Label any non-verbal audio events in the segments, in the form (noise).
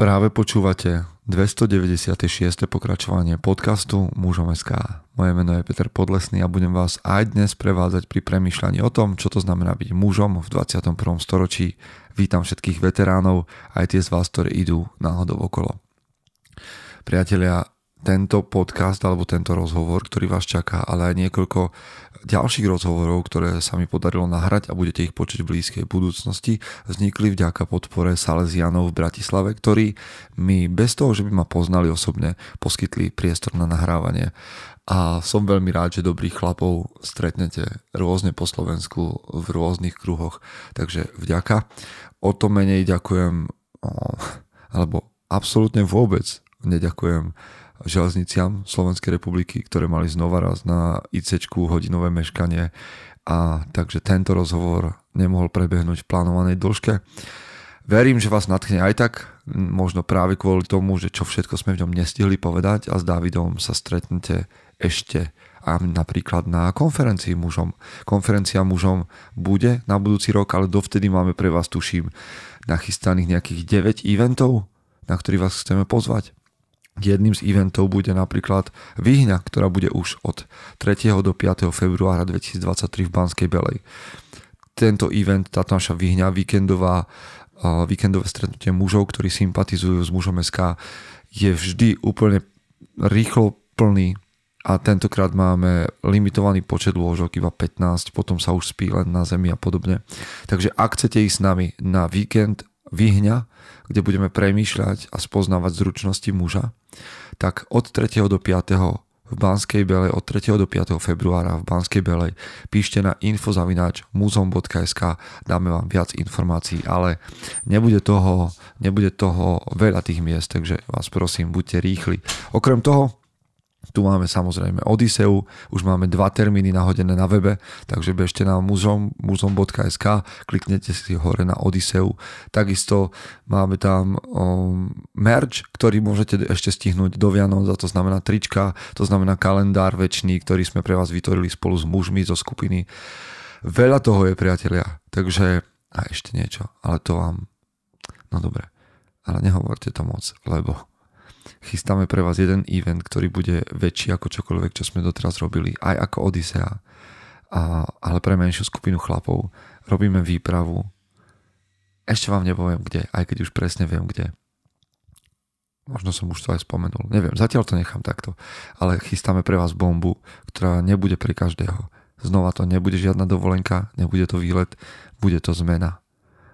Práve počúvate 296. pokračovanie podcastu Mužom SK. Moje meno je Peter Podlesný a budem vás aj dnes prevádzať pri premýšľaní o tom, čo to znamená byť mužom v 21. storočí. Vítam všetkých veteránov, aj tie z vás, ktorí idú náhodou okolo. Priatelia, tento podcast alebo tento rozhovor, ktorý vás čaká, ale aj niekoľko ďalších rozhovorov, ktoré sa mi podarilo nahrať a budete ich počuť v blízkej budúcnosti, vznikli vďaka podpore Salesianov v Bratislave, ktorí mi bez toho, že by ma poznali osobne, poskytli priestor na nahrávanie. A som veľmi rád, že dobrých chlapov stretnete rôzne po Slovensku v rôznych kruhoch. Takže vďaka. O to menej ďakujem, alebo absolútne vôbec neďakujem železniciam Slovenskej republiky, ktoré mali znova raz na IC hodinové meškanie a takže tento rozhovor nemohol prebehnúť v plánovanej dĺžke. Verím, že vás natchne aj tak, možno práve kvôli tomu, že čo všetko sme v ňom nestihli povedať a s Davidom sa stretnete ešte a napríklad na konferencii mužom. Konferencia mužom bude na budúci rok, ale dovtedy máme pre vás, tuším, nachystaných nejakých 9 eventov, na ktorých vás chceme pozvať. Jedným z eventov bude napríklad Vyhňa, ktorá bude už od 3. do 5. februára 2023 v Banskej Belej. Tento event, táto naša Vyhňa, víkendová, víkendové stretnutie mužov, ktorí sympatizujú s mužom SK, je vždy úplne rýchlo plný a tentokrát máme limitovaný počet lôžok, iba 15, potom sa už spí len na zemi a podobne. Takže ak chcete ísť s nami na víkend Vyhňa, kde budeme premýšľať a spoznávať zručnosti muža, tak od 3. do 5 v Banskej Belej od 3. do 5. februára v Banskej Belej píšte na infozavináč muzom.sk dáme vám viac informácií, ale nebude toho, nebude toho veľa tých miest, takže vás prosím, buďte rýchli. Okrem toho, tu máme samozrejme Odiseu, už máme dva termíny nahodené na webe, takže bežte na muzom, muzom.sk, kliknete si hore na Odiseu. Takisto máme tam um, merch, ktorý môžete ešte stihnúť do Vianoc, a to znamená trička, to znamená kalendár väčší, ktorý sme pre vás vytvorili spolu s mužmi zo skupiny. Veľa toho je, priatelia, takže a ešte niečo, ale to vám, no dobre, ale nehovorte to moc, lebo chystáme pre vás jeden event, ktorý bude väčší ako čokoľvek, čo sme doteraz robili, aj ako Odisea, a, ale pre menšiu skupinu chlapov. Robíme výpravu. Ešte vám nepoviem kde, aj keď už presne viem kde. Možno som už to aj spomenul. Neviem, zatiaľ to nechám takto. Ale chystáme pre vás bombu, ktorá nebude pre každého. Znova to nebude žiadna dovolenka, nebude to výlet, bude to zmena.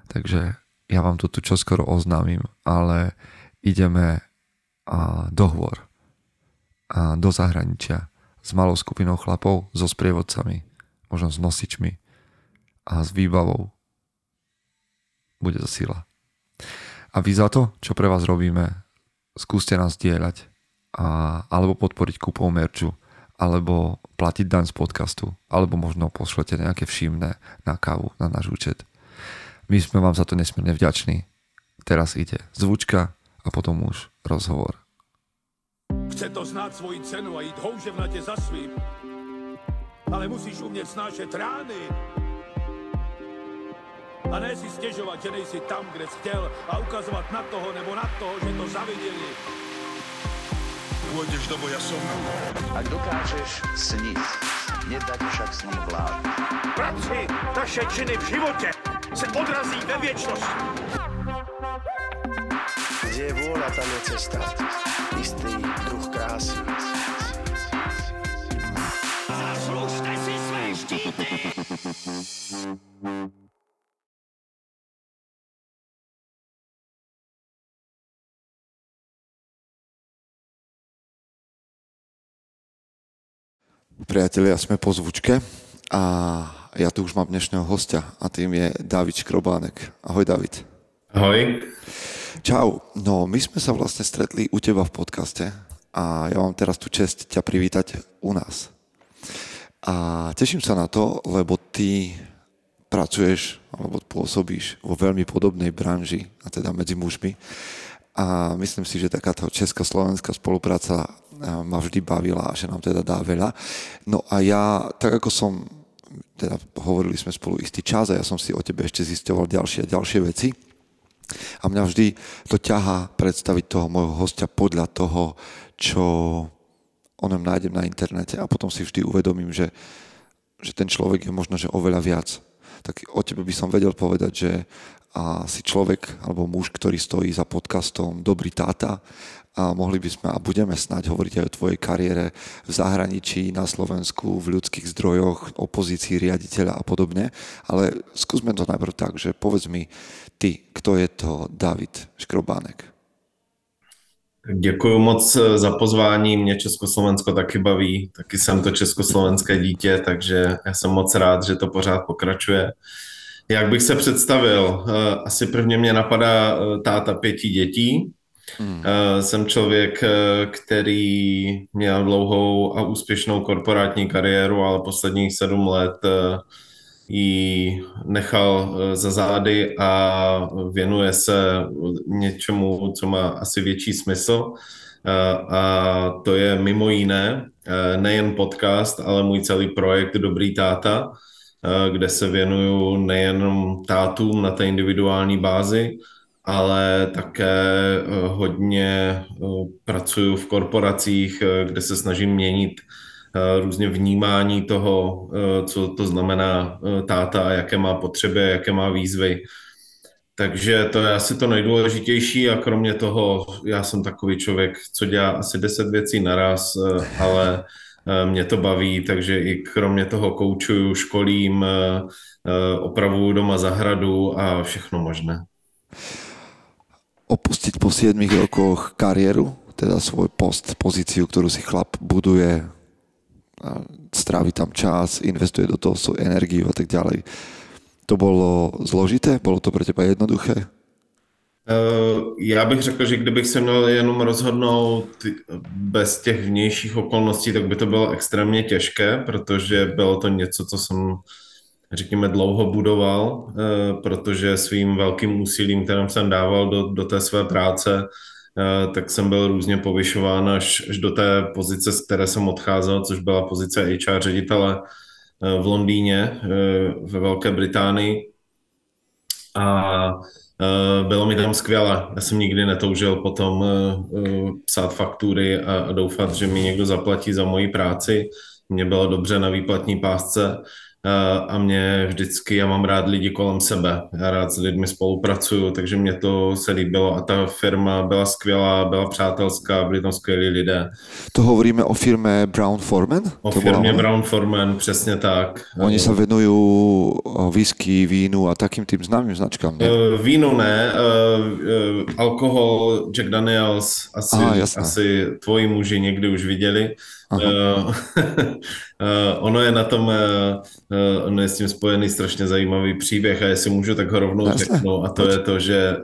Takže ja vám to tu čoskoro oznámim, ale ideme a dohovor a do zahraničia s malou skupinou chlapov, so sprievodcami, možno s nosičmi a s výbavou. Bude to sila. A vy za to, čo pre vás robíme, skúste nás dielať a, alebo podporiť kúpou merču, alebo platiť daň z podcastu, alebo možno pošlete nejaké všimné na kávu na náš účet. My sme vám za to nesmierne vďační. Teraz ide zvučka a potom už rozhovor. Chce to znát svoji cenu a jít houževnatě za svým. Ale musíš umět snášet rány. A ne si stěžovat, že nejsi tam, kde jsi chtěl a ukazovat na toho nebo na toho, že to zaviděli. Pôjdeš do boja som. Ak dokážeš sniť, nedať však sním vlád. Práci, taše činy v životě se odrazí ve věčnosti. Kde je vôľa, tam je cesta. Istý druh krásy. Zaslužte si své štíty! Priatelia, sme po zvučke a ja tu už mám dnešného hostia a tým je David Škrobánek. Ahoj David. Ahoj. Čau. No, my sme sa vlastne stretli u teba v podcaste a ja mám teraz tu čest ťa privítať u nás. A teším sa na to, lebo ty pracuješ alebo pôsobíš vo veľmi podobnej branži, a teda medzi mužmi. A myslím si, že takáto československá spolupráca ma vždy bavila a že nám teda dá veľa. No a ja, tak ako som, teda hovorili sme spolu istý čas a ja som si o tebe ešte zisťoval ďalšie a ďalšie veci, A mňa vždy to ťahá predstaviť toho môjho hostia podľa toho, čo onem nájdem na internete a potom si vždy uvedomím, že, že ten človek je možno, že oveľa viac. Tak o tebe by som vedel povedať, že a si človek alebo muž, ktorý stojí za podcastom Dobrý táta a mohli by sme a budeme snáď hovoriť aj o tvojej kariére v zahraničí, na Slovensku, v ľudských zdrojoch, opozícii riaditeľa a podobne. Ale skúsme to najprv tak, že povedz mi ty, kto je to David Škrobánek? Děkuji moc za pozvání, mě Československo taky baví, taky jsem to československé dítě, takže já jsem moc rád, že to pořád pokračuje. Jak bych se představil? Eh, asi prvně mě napadá eh, táta pěti dětí. Hmm. Eh, jsem člověk, který měl dlouhou a úspěšnou korporátní kariéru, ale posledních sedm let ji nechal za zády a věnuje se něčemu, co má asi větší smysl. A to je mimo jiné nejen podcast, ale můj celý projekt Dobrý táta, Eh, kde se věnuju nejenom tátům na té individuální bázi, ale také eh, hodně eh, pracuju v korporacích, kde se snažím měnit různě vnímání toho, co to znamená táta a jaké má potřeby, jaké má výzvy. Takže to je asi to nejdůležitější a kromě toho já jsem takový člověk, co dělá asi deset věcí naraz, ale Eh, mě to baví, takže i kromě toho koučuju, školím, eh, eh, opravuju doma zahradu a všechno možné. Opustiť po 7 rokoch kariéru, teda svoj post, pozíciu, ktorú si chlap buduje, strávi tam čas, investuje do toho svoju energiu a tak ďalej. To bolo zložité? Bolo to pre teba jednoduché? Eh, já bych řekl, že kdybych se měl jenom rozhodnout bez těch vnějších okolností, tak by to bylo extrémně těžké, protože bylo to něco, co jsem, řekněme, dlouho budoval, eh, protože svým velkým úsilím, kterým jsem dával do, do té své práce, tak jsem byl různě povyšován až, až do té pozice, z které jsem odcházel, což byla pozice HR ředitele v Londýně, ve Velké Británii. A Eh, bylo mi tam skvěle. Já jsem nikdy netoužil potom eh, eh, psát faktury a doufat, že mi někdo zaplatí za moji práci. Mně bylo dobře na výplatní pásce a mě vždycky, já mám rád lidi kolem sebe, já rád s lidmi spolupracuju, takže mě to se líbilo a ta firma byla skvělá, byla přátelská, byli tam skvělí lidé. To hovoríme o firmě Brown Forman? O to firmě Brown Forman, přesně tak. Oni se věnují whisky, vínu a takým tým známým značkám, ne? Uh, vínu ne, alkohol, Jack Daniels, asi, Aha, asi tvoji muži někdy už viděli. Uh, (laughs) ono je na tom, uh, ono je s tím spojený strašně zajímavý příběh a jestli můžu, tak ho rovnou řeknu. A to je to, že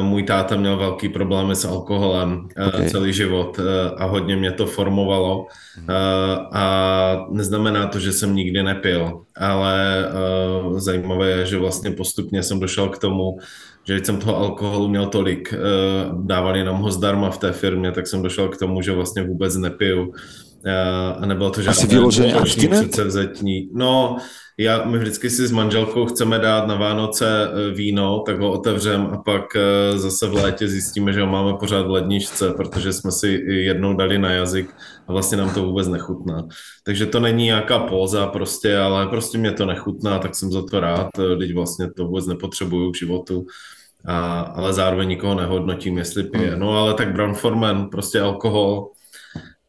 můj táta měl velký problémy s alkoholem okay. celý život a hodně mě to formovalo. A neznamená to, že jsem nikdy nepil, ale zajímavé je, že vlastně postupně jsem došel k tomu, že jsem toho alkoholu měl tolik, dávali nám ho zdarma v té firmě, tak jsem došel k tomu, že vlastně vůbec nepiju. A nebylo to žádné vyloženě předsevzetní. No, já, my vždycky si s manželkou chceme dát na Vánoce e, víno, tak ho otevřem a pak e, zase v létě zjistíme, že ho máme pořád v ledničce, protože jsme si jednou dali na jazyk a vlastně nám to vůbec nechutná. Takže to není nějaká póza prostě, ale prostě mě to nechutná, tak jsem za to rád, teď vlastně to vůbec nepotřebuju k životu. A, ale zároveň nikoho nehodnotím, jestli pije. Hmm. No ale tak Brown Forman, prostě alkohol,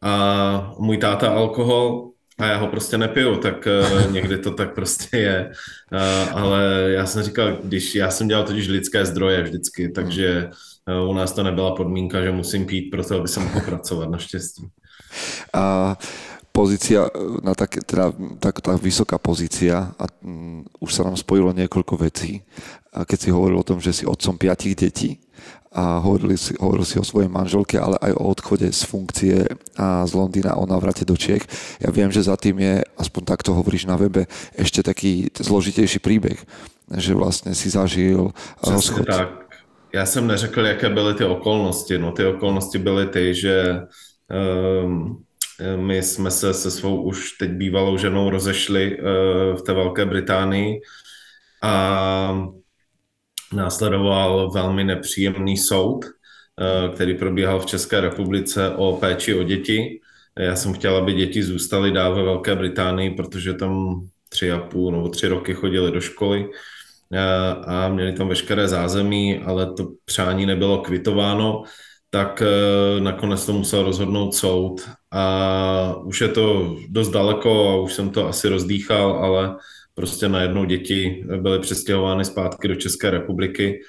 a můj táta alkohol a já ho prostě nepiju, tak uh, někdy to tak prostě je. Uh, ale já jsem říkal, když já jsem dělal totiž lidské zdroje vždycky, takže uh, u nás to nebyla podmínka, že musím pít pro to, aby jsem mohl pracovat, naštěstí. A pozícia, na tak, teda, tak, tá vysoká pozícia a um, už sa nám spojilo niekoľko vecí. A keď si hovoril o tom, že si otcom piatich detí, a hovorili si, hovoril si o svojej manželke, ale aj o odchode z funkcie a z Londýna o návrate do Čech. Ja viem, že za tým je, aspoň takto hovoríš na webe, ešte taký zložitejší príbeh, že vlastně si zažil Přesně rozchod. tak. Já jsem neřekl, jaké byly ty okolnosti. No ty okolnosti byly ty, že um, my jsme se se svou už teď bývalou ženou rozešli uh, v té Velké Británii a následoval velmi nepříjemný soud, eh, který probíhal v České republice o péči o děti. Já jsem chtěl, aby děti zůstaly dál ve Velké Británii, protože tam tři a půl nebo tři roky chodili do školy eh, a měli tam veškeré zázemí, ale to přání nebylo kvitováno, tak eh, nakonec to musel rozhodnout soud a už je to dost daleko a už jsem to asi rozdýchal, ale prostě najednou děti byly přestěhovány zpátky do České republiky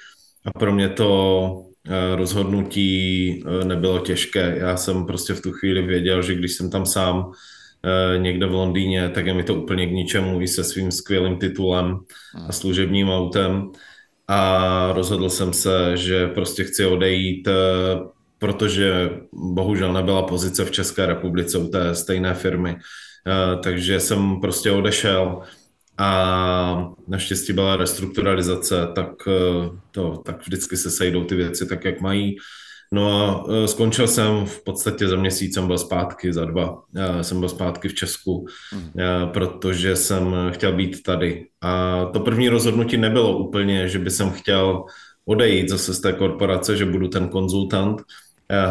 a pro mě to eh, rozhodnutí nebylo těžké. Já jsem prostě v tu chvíli věděl, že když jsem tam sám, Eh, někde v Londýně, tak je mi to úplně k ničemu i se svým skvělým titulem a služebním autem. A rozhodl jsem se, že prostě chci odejít, eh, protože bohužel nebyla pozice v České republice u té stejné firmy. Eh, takže jsem prostě odešel a naštěstí byla restrukturalizace, tak, to, tak vždycky se sejdou ty věci tak, jak mají. No a e, skončil jsem v podstatě za měsíc, jsem byl zpátky, za dva jsem byl zpátky v Česku, mm. protože jsem chtěl být tady. A to první rozhodnutí nebylo úplně, že by jsem chtěl odejít zase z té korporace, že budu ten konzultant.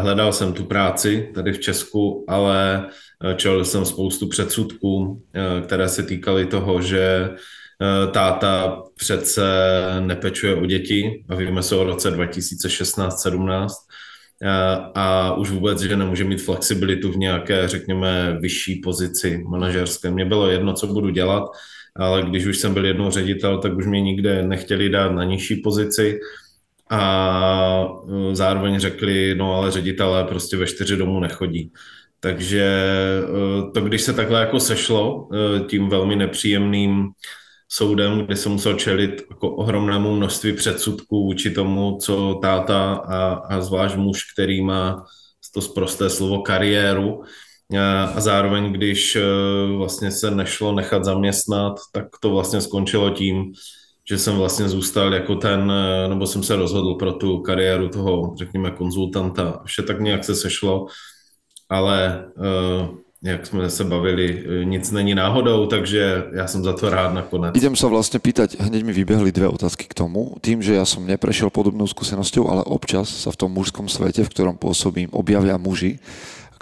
Hledal jsem tu práci tady v Česku, ale e, čelil jsem spoustu předsudků, které se týkaly toho, že táta přece nepečuje o děti. Bavíme se o roce 2016-17 a už vůbec, že nemůže mít flexibilitu v nějaké, řekněme, vyšší pozici manažerské. Mně bylo jedno, co budu dělat, ale když už jsem byl jednou ředitel, tak už mě nikde nechtěli dát na nižší pozici a e, zároveň řekli, no ale ředitelé prostě ve čtyři domů nechodí. Takže e, to, když se takhle jako sešlo e, tím velmi nepříjemným soudem, kde jsem musel čelit jako ohromnému množství předsudků vůči tomu, co táta a, a zvlášť muž, který má to zprosté slovo kariéru, a zároveň, když vlastně se nešlo nechat zaměstnat, tak to vlastně skončilo tím, že jsem vlastně zůstal jako ten, e, nebo jsem se rozhodl pro tu kariéru toho, řekněme, konzultanta. Vše tak nějak se sešlo, ale e, jak jsme se bavili, e, nic není náhodou, takže já jsem za to rád nakonec. Idem sa vlastne pýtať, hneď mi vybehli dve otázky k tomu. Tým, že ja som neprešiel podobnou skúsenosťou, ale občas sa v tom mužskom svete, v ktorom pôsobím, objavia muži,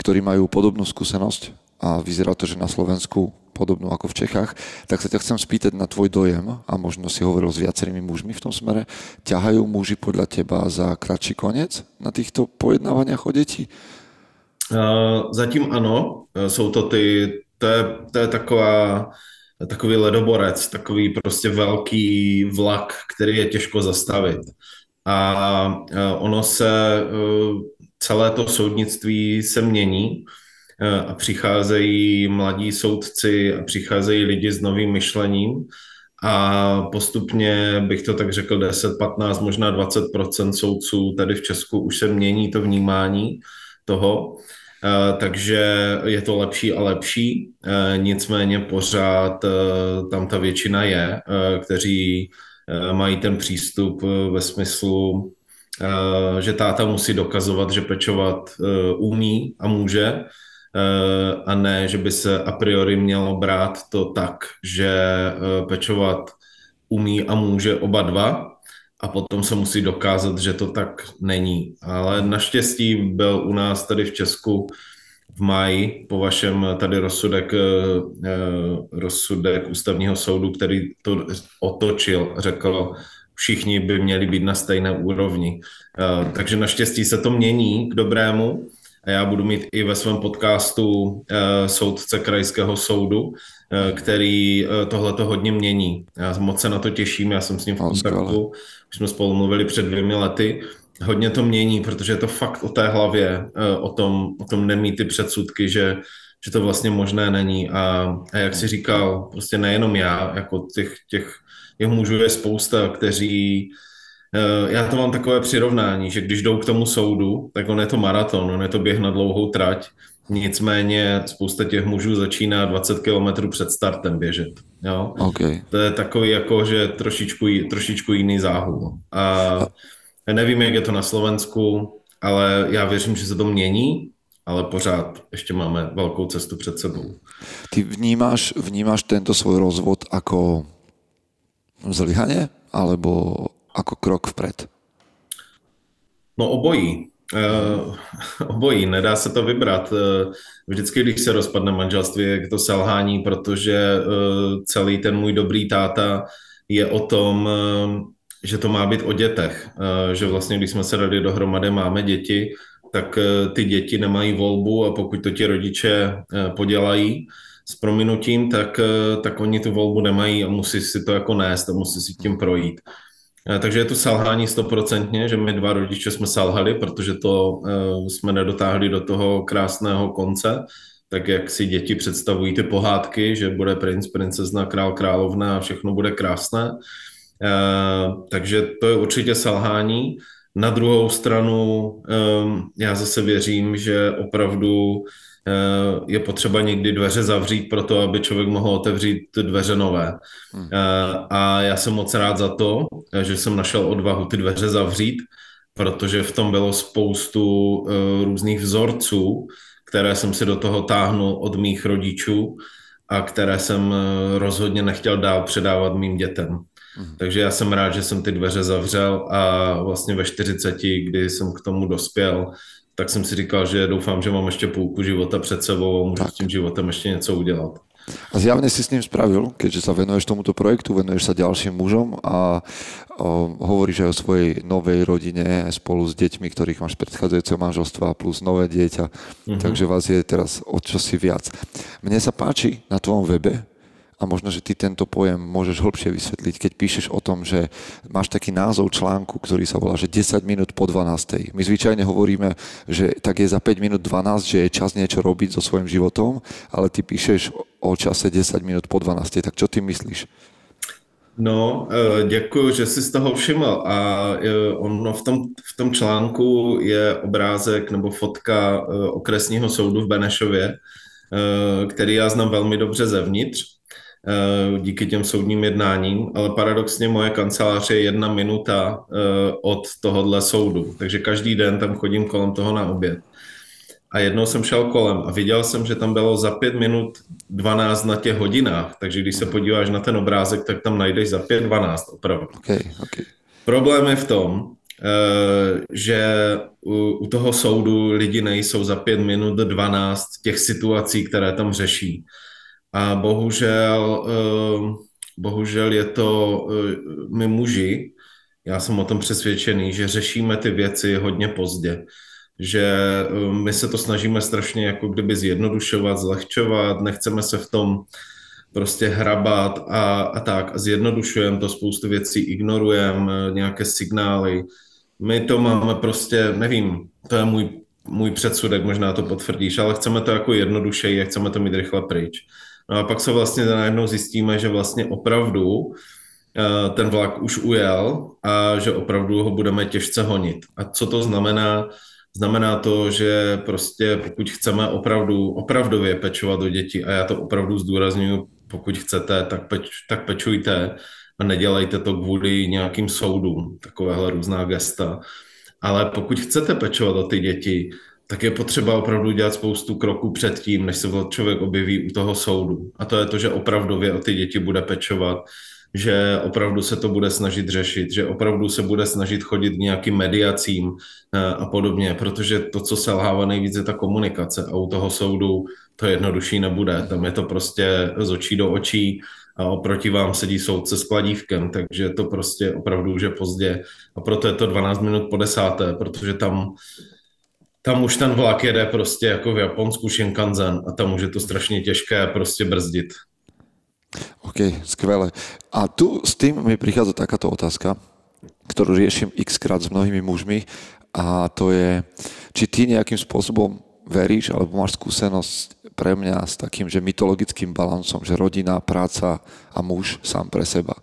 ktorí majú podobnú skúsenosť a vyzerá to, že na Slovensku podobnú ako v Čechách, tak sa ťa chcem spýtať na tvoj dojem a možno si hovoril s viacerými mužmi v tom smere. Ťahajú muži podľa teba za kratší koniec na týchto pojednávaniach o deti? Zatím ano, jsou to ty, to je, to je taková, takový ledoborec, takový prostě velký vlak, který je těžko zastavit. A ono se, celé to soudnictví se mění a přicházejí mladí soudci a přicházejí lidi s novým myšlením. A postupně bych to tak řekl 10, 15, možná 20% soudců tady v Česku už se mění to vnímání toho, eh, takže je to lepší a lepší, eh, nicméně pořád eh, tam ta většina je, kteří mají ten přístup ve smyslu, že táta musí dokazovat, že pečovat umí a může, a ne, že by se a priori mělo brát to tak, že pečovat umí a může oba dva, a potom se musí dokázat, že to tak není. Ale naštěstí byl u nás tady v Česku v maji po vašem tady rozsudek, eh, rozsudek ústavního soudu, který to otočil, řekl, všichni by měli být na stejné úrovni. Eh, takže naštěstí se to mění k dobrému a já budu mít i ve svém podcastu eh, soudce krajského soudu, eh, který eh, tohle to hodně mění. Já moc se na to těším, já jsem s ním v kontaktu, už jsme spolu mluvili před dvěmi lety. Hodně to mění, protože je to fakt o té hlavě, o tom, o tom nemít ty předsudky, že, že to vlastně možné není. A, a jak si říkal, prostě nejenom já, jako těch, těch jeho mužů je spousta, kteří já to mám takové přirovnání, že když jdou k tomu soudu, tak on je to maraton, on je to běh na dlouhou trať, nicméně spousta těch mužů začíná 20 km před startem běžet. Jo? Okay. To je takový jako, že trošičku, trošičku jiný záhul. A nevím, jak je to na Slovensku, ale já věřím, že se to mění, ale pořád ještě máme velkou cestu před sebou. Ty vnímáš, vnímáš tento svůj rozvod jako zlyhanie? Alebo ako krok vpred? No obojí. Uh, obojí, nedá se to vybrat. Uh, vždycky, když se rozpadne manželství, je to selhání, protože uh, celý ten můj dobrý táta je o tom, uh, že to má být o dětech. Že vlastně, když jsme se dali dohromady, máme děti, tak ty děti nemají volbu a pokud to ti rodiče podělají, s prominutím, tak, tak oni tu volbu nemají a musí si to jako nést a musí si tím projít. Eh, takže je to selhání stoprocentně, že my dva rodiče jsme selhali, protože to uh, jsme nedotáhli do toho krásného konce, tak jak si děti představují ty pohádky, že bude princ, princezna, král, královna a všechno bude krásné. Uh, takže to je určitě selhání. Na druhou stranu um, já zase věřím, že opravdu Eh, je potřeba někdy dveře zavřít pro to, aby člověk mohl otevřít dveře nové. Hmm. Eh, a já jsem moc rád za to, eh, že jsem našel odvahu ty dveře zavřít, protože v tom bylo spoustu různých vzorců, které jsem si do toho táhnul od mých rodičů a které jsem rozhodně nechtěl dál předávat mým dětem. Hmm. Takže já jsem rád, že jsem ty dveře zavřel a vlastně ve 40, kdy jsem k tomu dospěl, tak jsem si říkal, že doufám, že mám ještě půlku života před sebou a můžu tak. s tím životem ještě něco udělat. A zjavne si s ním spravil, keďže sa venuješ tomuto projektu, venuješ sa ďalším mužom a o, hovoríš aj o svojej novej rodine spolu s deťmi, ktorých máš predchádzajúceho manželstva plus nové dieťa, mm-hmm. takže vás je teraz o čosi viac. Mne sa páči na tvojom webe, a možno, že ty tento pojem môžeš hĺbšie vysvetliť, keď píšeš o tom, že máš taký názov článku, ktorý sa volá, že 10 minút po 12. My zvyčajne hovoríme, že tak je za 5 minút 12, že je čas niečo robiť so svojím životom, ale ty píšeš o čase 10 minút po 12. Tak čo ty myslíš? No, e, děkuji, že jsi z toho všiml. A e, ono v tom, v tom článku je obrázek nebo fotka e, okresního soudu v Benešově, který já znám velmi dobře zevnitř. Eh, díky těm soudním jednáním, ale paradoxně moje kancelář je jedna minuta eh, od tohohle soudu, takže každý den tam chodím kolem toho na oběd. A jednou jsem šel kolem a viděl jsem, že tam bylo za pět minut 12 na těch hodinách, takže když se podíváš na ten obrázek, tak tam najdeš za pět 12 opravdu. Okay, okay. Problém je v tom, eh, že u toho soudu lidi nejsou za pět minut 12 těch situací, které tam řeší. A bohužel, ehm, bohužel je to eh, my muži, já jsem o tom přesvědčený, že řešíme ty věci hodně pozdě. Že ehm, my se to snažíme strašně jako kdyby zjednodušovat, zlehčovat, nechceme se v tom prostě hrabat a, a tak. A zjednodušujeme to, spoustu věcí ignorujeme, nějaké signály. My to máme prostě, nevím, to je můj, můj předsudek, možná to potvrdíš, ale chceme to jako jednodušeji a chceme to mít rychle pryč. No a pak se vlastně najednou zjistíme, že vlastně opravdu eh, ten vlak už ujel a že opravdu ho budeme těžce honit. A co to znamená? Znamená to, že prostě pokud chceme opravdu, opravdově pečovat do dětí, a já to opravdu zdůraznuju, pokud chcete, tak, peč, tak pečujte a nedělejte to kvůli nějakým soudům, takovéhle různá gesta. Ale pokud chcete pečovat o ty děti, tak je potřeba opravdu dělat spoustu kroků před tím, než se člověk objeví u toho soudu. A to je to, že opravdově o ty děti bude pečovat, že opravdu se to bude snažit řešit, že opravdu se bude snažit chodit k nějakým mediacím eh, a podobně, protože to, co se lhává nejvíc, je ta komunikace a u toho soudu to jednodušší nebude. Tam je to prostě z očí do očí a oproti vám sedí soudce s kladívkem, takže to prostě opravdu už je pozdě. A proto je to 12 minut po desáté, protože tam tam už ten vlak jede prostě jako v Japonsku Shinkansen a tam už je to strašně těžké prostě brzdit. OK, skvelé. A tu s tým mi prichádza takáto otázka, ktorú riešim x krát s mnohými mužmi a to je, či ty nejakým spôsobom veríš alebo máš skúsenosť pre mňa s takým, že mytologickým balancom, že rodina, práca a muž sám pre seba.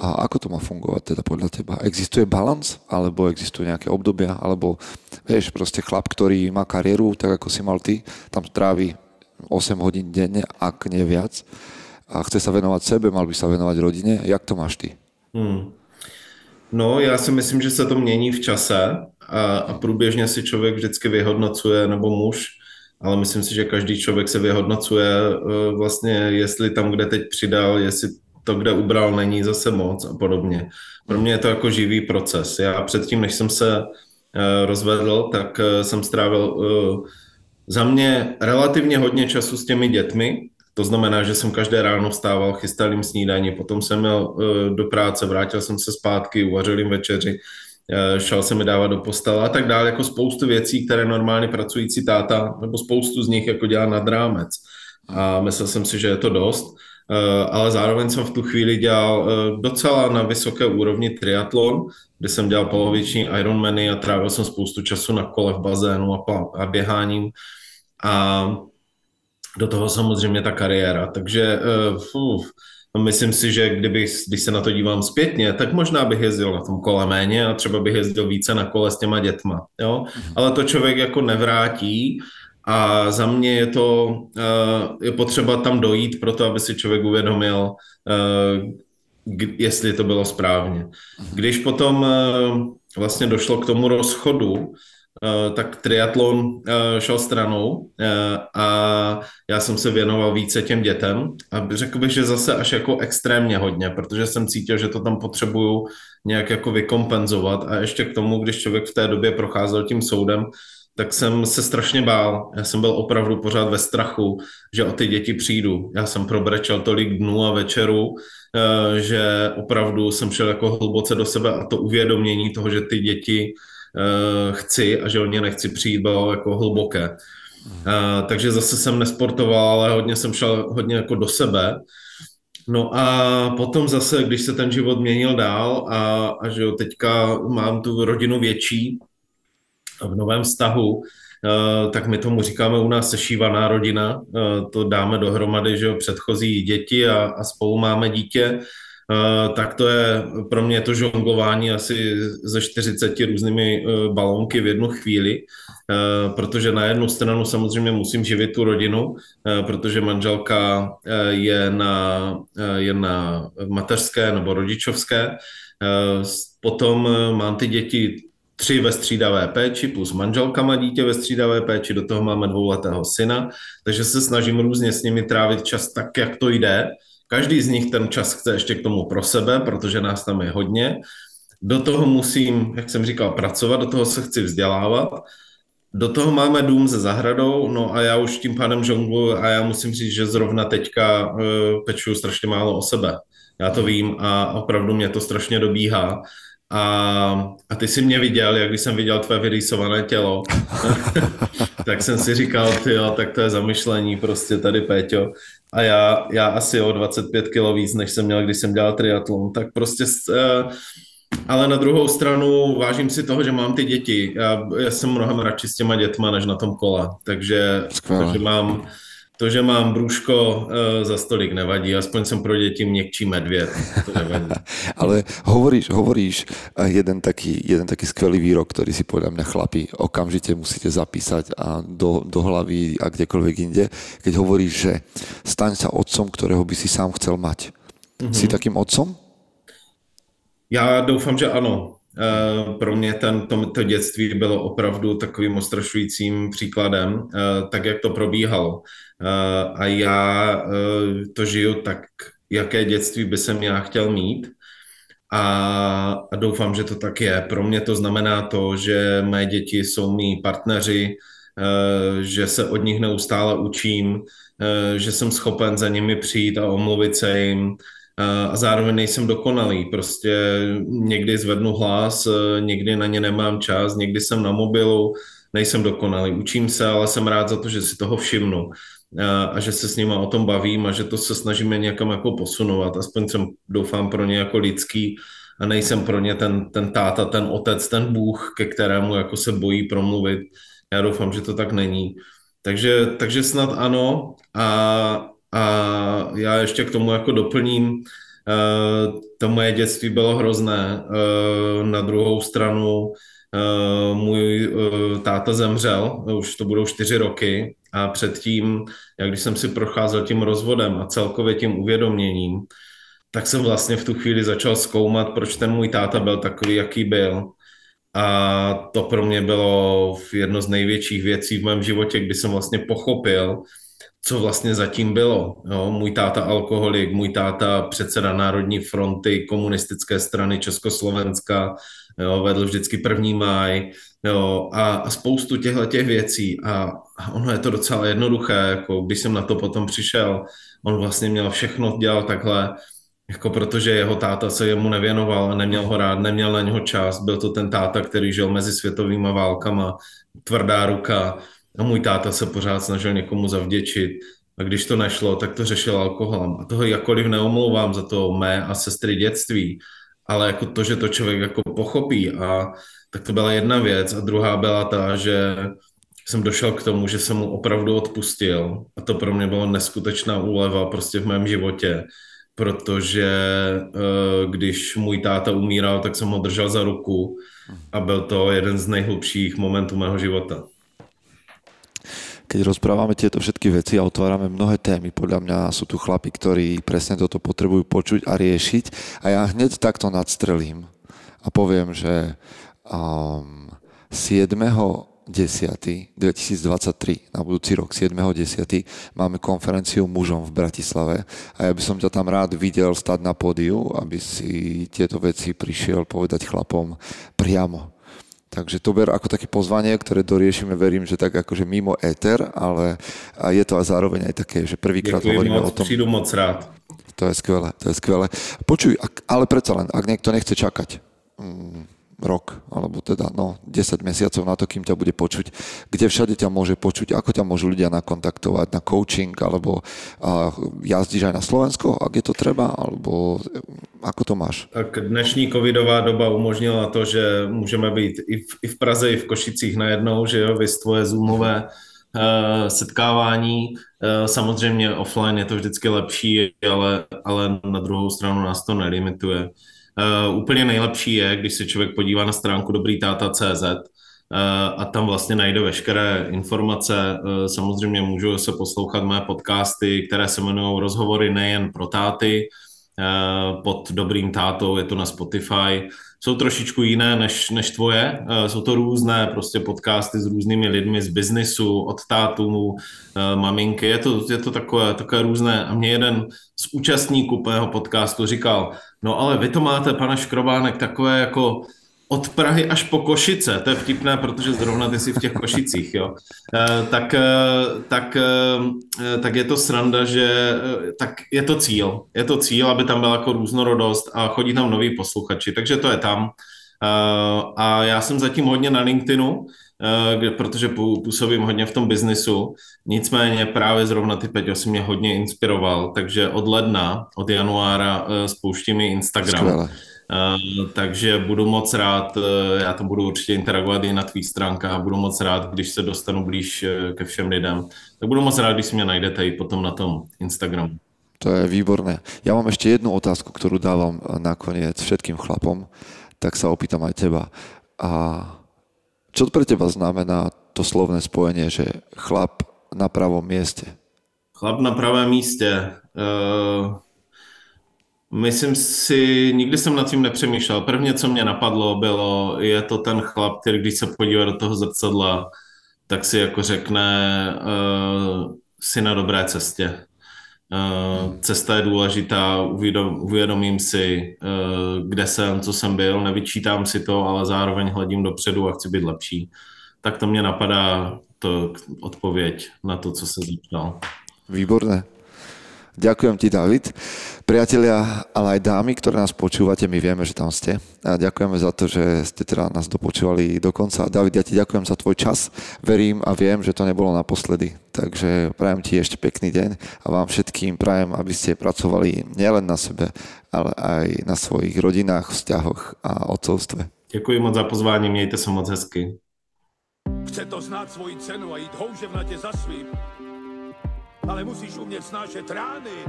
A ako to má fungovať teda podľa teba? Existuje balans? Alebo existujú nejaké obdobia? Alebo vieš, proste chlap, ktorý má kariéru, tak ako si mal ty, tam trávi 8 hodín denne, ak nie viac, a chce sa venovať sebe, mal by sa venovať rodine. Jak to máš ty? Hmm. No, já si myslím, že se to mění v čase a, a průběžně si člověk vždycky vyhodnocuje, nebo muž, ale myslím si, že každý člověk se vyhodnocuje e, vlastně, jestli tam, kde teď přidal, jestli to, kde ubral, není zase moc a podobně. Pro mě je to jako živý proces. Já předtím, než jsem se rozvedl, tak jsem strávil za mě relativně hodně času s těmi dětmi, to znamená, že jsem každé ráno vstával, chystal jim snídaní, potom jsem měl do práce, vrátil jsem se zpátky, uvařil jim večeři, šel jsem mi dávat do postele a tak dále, jako spoustu věcí, které normálně pracující táta, nebo spoustu z nich jako dělá nad rámec. A myslel jsem si, že je to dost, ale zároveň jsem v tu chvíli dělal docela na vysoké úrovni triatlon, kde jsem dělal poloviční Ironmany a trávil jsem spoustu času na kole v bazénu a, a běháním. A do toho samozřejmě ta kariéra. Takže uh, myslím si, že kdyby, když se na to dívám zpětně, tak možná bych jezdil na tom kole méně a třeba bych jezdil více na kole s těma dětma. Jo? Mhm. Ale to člověk jako nevrátí a za mě je to, uh, je potřeba tam dojít pro to, aby si člověk uvědomil, uh, jestli to bylo správně. Když potom vlastně došlo k tomu rozchodu, Eh, tak triatlon eh, šel stranou eh, a já jsem se věnoval více těm dětem a řekl bych, že zase až jako extrémně hodně, protože jsem cítil, že to tam potřebuju nějak jako vykompenzovat a ještě k tomu, když člověk v té době procházel tím soudem, tak jsem se strašně bál. Já jsem byl opravdu pořád ve strachu, že o ty děti přijdu. Já jsem probrečel tolik dnů a večerů, že opravdu jsem šel jako hluboce do sebe a to uvědomění toho, že ty děti uh, chci a že o ně nechci přijít, bylo jako hluboké. Uh, takže zase jsem nesportoval, ale hodně jsem šel hodně jako do sebe. No a potom zase, když se ten život měnil dál a, a že jo, teďka mám tu rodinu větší v novém vztahu, uh, tak my tomu říkáme u nás sešívaná rodina, uh, to dáme dohromady, že jo, předchozí děti a, a spolu máme dítě, Eh, tak to je pro mě to žonglování asi ze 40 různými eh, balónky v jednu chvíli, eh, protože na jednu stranu samozřejmě musím živit tu rodinu, protože manželka je na, je na mateřské nebo rodičovské. Potom mám ty děti tři ve střídavé péči plus manželka má dítě ve střídavé péči, do toho máme dvouletého syna, takže se snažím různě s nimi trávit čas tak, jak to jde, Každý z nich ten čas chce ještě k tomu pro sebe, protože nás tam je hodně. Do toho musím, jak jsem říkal, pracovat, do toho se chci vzdělávat. Do toho máme dům se zahradou, no a já už tím pádem žongluji a já musím říct, že zrovna teďka uh, strašně málo o sebe. Já to vím a opravdu mě to strašně dobíhá. A, a ty jsi mě viděl, jak když jsem viděl tvé vyrýsované tělo, (laughs) tak jsem si říkal, ty jo, tak to je zamyšlení prostě tady, Péťo a já, já asi o 25 kg víc, než jsem měl, když jsem dělal triatlon, tak prostě uh, ale na druhou stranu vážím si toho, že mám ty děti. Já, já jsem mnohem radši s těma dětma, než na tom kole. Takže, takže mám, to, že mám brůško uh, za stolik nevadí, aspoň jsem pro děti měkčí medvěd, to nevadí. (laughs) Ale hovoríš, hovoríš eh, jeden taký, jeden taký skvelý výrok, ktorý si podľa mňa chlapi okamžite musíte zapísať a do, do hlavy a kdekoľvek inde, keď hovoríš, že staň sa otcom, ktorého by si sám chcel mať. Mm-hmm. Si takým otcom? Já doufám, že ano. Eh, pro mě ten, to, to dětství bylo opravdu takovým ostrašujícím příkladem, tak jak to probíhalo. Eh, a já eh, to žiju tak, jaké dětství by jsem já chtěl mít. A, a doufám, že to tak je. Pro mě to znamená to, že mé děti jsou mý partneři, eh, že se od nich neustále učím, že jsem schopen za nimi přijít a omluvit se jim, a zároveň nejsem dokonalý. Prostě někdy zvednu hlas, někdy na ně nemám čas, někdy jsem na mobilu, nejsem dokonalý. Učím se, ale jsem rád za to, že si toho všimnu a že se s nima o tom bavím a že to se snažíme někam jako posunovat. Aspoň jsem doufám pro ně jako lidský a nejsem pro ně ten, ten táta, ten otec, ten bůh, ke kterému jako se bojí promluvit. Já doufám, že to tak není. Takže, takže snad ano a, a já ještě k tomu jako doplním, to moje dětství bylo hrozné. Na druhou stranu můj táta zemřel, už to budou čtyři roky a předtím, jak když jsem si procházel tím rozvodem a celkově tím uvědoměním, tak jsem vlastně v tu chvíli začal zkoumat, proč ten můj táta byl takový, jaký byl. A to pro mě bylo jedno z největších věcí v mém životě, kdy jsem vlastně pochopil, co vlastně zatím bylo. Jo, můj táta alkoholik, můj táta předseda Národní fronty komunistické strany Československa, jo, vedl vždycky první máj jo, a, a spoustu těchto těch věcí. A, a ono je to docela jednoduché, jako když jsem na to potom přišel, on vlastně měl všechno, dělal takhle, jako protože jeho táta se jemu nevěnoval, neměl ho rád, neměl na něho čas, byl to ten táta, který žil mezi světovými válkama, tvrdá ruka, a můj táta se pořád snažil někomu zavděčit. A když to nešlo, tak to řešil alkoholem. A toho jakkoliv neomlouvám za to mé a sestry dětství, ale jako to, že to člověk jako pochopí a tak to byla jedna věc. A druhá byla ta, že jsem došel k tomu, že jsem mu opravdu odpustil. A to pro mě bylo neskutečná úleva prostě v mém životě, protože eh, když můj táta umíral, tak jsem ho držel za ruku a byl to jeden z nejhlubších momentů mého života keď rozprávame tieto všetky veci a otvárame mnohé témy, podľa mňa sú tu chlapi, ktorí presne toto potrebujú počuť a riešiť a ja hneď takto nadstrelím a poviem, že um, 7. 10. 2023, na budúci rok 7.10. máme konferenciu mužom v Bratislave a ja by som ťa tam rád videl stať na pódiu, aby si tieto veci prišiel povedať chlapom priamo Takže to ber ako také pozvanie, ktoré doriešime, verím, že tak akože mimo éter, ale je to a zároveň aj také, že prvýkrát hovoríme moc, o tom. Přijdu moc rád. To je skvelé, to je skvelé. Počuj, ale predsa len, ak niekto nechce čakať, mm, rok, alebo teda no, 10 mesiacov na to, kým ťa bude počuť. Kde všade ťa môže počuť, ako ťa môžu ľudia nakontaktovať na coaching, alebo a, jazdíš aj na Slovensko, ak je to treba, alebo ako to máš? Tak dnešní covidová doba umožnila to, že můžeme být i v, i v Praze, i v Košicích najednou, že jo, vy tvoje zoomové uh, setkávání. Uh, samozřejmě offline je to vždycky lepší, ale, ale na druhou stranu nás to nelimituje. Uh, úplně nejlepší je, když se člověk podívá na stránku dobrýtáta.cz uh, a tam vlastně najde veškeré informace. Uh, samozřejmě můžu se poslouchat mé podcasty, které se jmenují Rozhovory nejen pro táty, pod dobrým tátou, je to na Spotify. Jsou trošičku jiné než, než tvoje. Jsou to různé prostě podcasty s různými lidmi z biznisu, od tátů, maminky. Je to, je to takové, takové různé. A mě jeden z účastníků mého podcastu říkal, no ale vy to máte, pane Škrobánek, takové jako od Prahy až po Košice, to je vtipné, protože zrovna ty jsi v těch Košicích, jo. E, tak, e, tak, e, tak je to sranda, že tak je to cíl. Je to cíl, aby tam byla jako různorodost a chodí tam noví posluchači, takže to je tam. A já jsem zatím hodně na LinkedInu, protože působím hodně v tom biznisu. Nicméně právě zrovna ty Peťo si mě hodně inspiroval, takže od ledna, od januára spouštím Instagram. Skvěle. Uh, takže budu moc rád, uh, já to budu určitě interagovat i na tvých stránkách, budu moc rád, když se dostanu blíž uh, ke všem lidem. Tak budu moc rád, když si mě najdete i potom na tom Instagramu. To je výborné. Ja mám ešte jednu otázku, ktorú dávam nakoniec všetkým chlapom, tak sa opýtam aj teba. A čo pre teba znamená to slovné spojenie, že chlap na pravom mieste? Chlap na pravém místě. Uh Myslím si, nikdy jsem nad tím nepřemýšlel. Prvně, co mě napadlo, bylo, je to ten chlap, který když se podívá do toho zrcadla, tak si jako řekne, uh, si na dobré cestě. Uh, cesta je důležitá, uvědom, uvědomím si, uh, kde jsem, co jsem byl, nevyčítám si to, ale zároveň hledím dopředu a chci být lepší. Tak to mě napadá to odpověď na to, co se zeptal. Výborné. Ďakujem ti, David. Priatelia, ale aj dámy, ktoré nás počúvate, my vieme, že tam ste. A ďakujeme za to, že ste teda nás dopočúvali do konca. David, ja ti ďakujem za tvoj čas. Verím a viem, že to nebolo naposledy. Takže prajem ti ešte pekný deň a vám všetkým prajem, aby ste pracovali nielen na sebe, ale aj na svojich rodinách, vzťahoch a otcovstve. Děkuji moc za pozvání, mějte se moc hezky. Chce to znát svoji cenu a jít houževnatě za svým ale musíš umět snášet rány.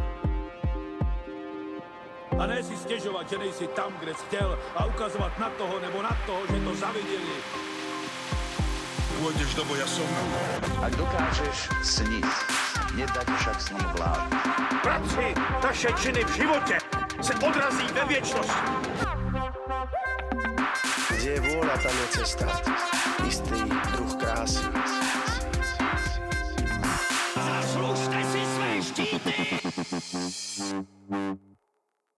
A ne si stěžovat, že nejsi tam, kde jsi chtěl a ukazovat na toho nebo na toho, že to zaviděli. Pôjdeš do boja som. Ak dokážeš sniť, nedať však sní vlád. Práci, taše činy v životě se odrazí ve věčnosti. Kde je vôľa, tam je cesta. Istý druh krásy. DJ.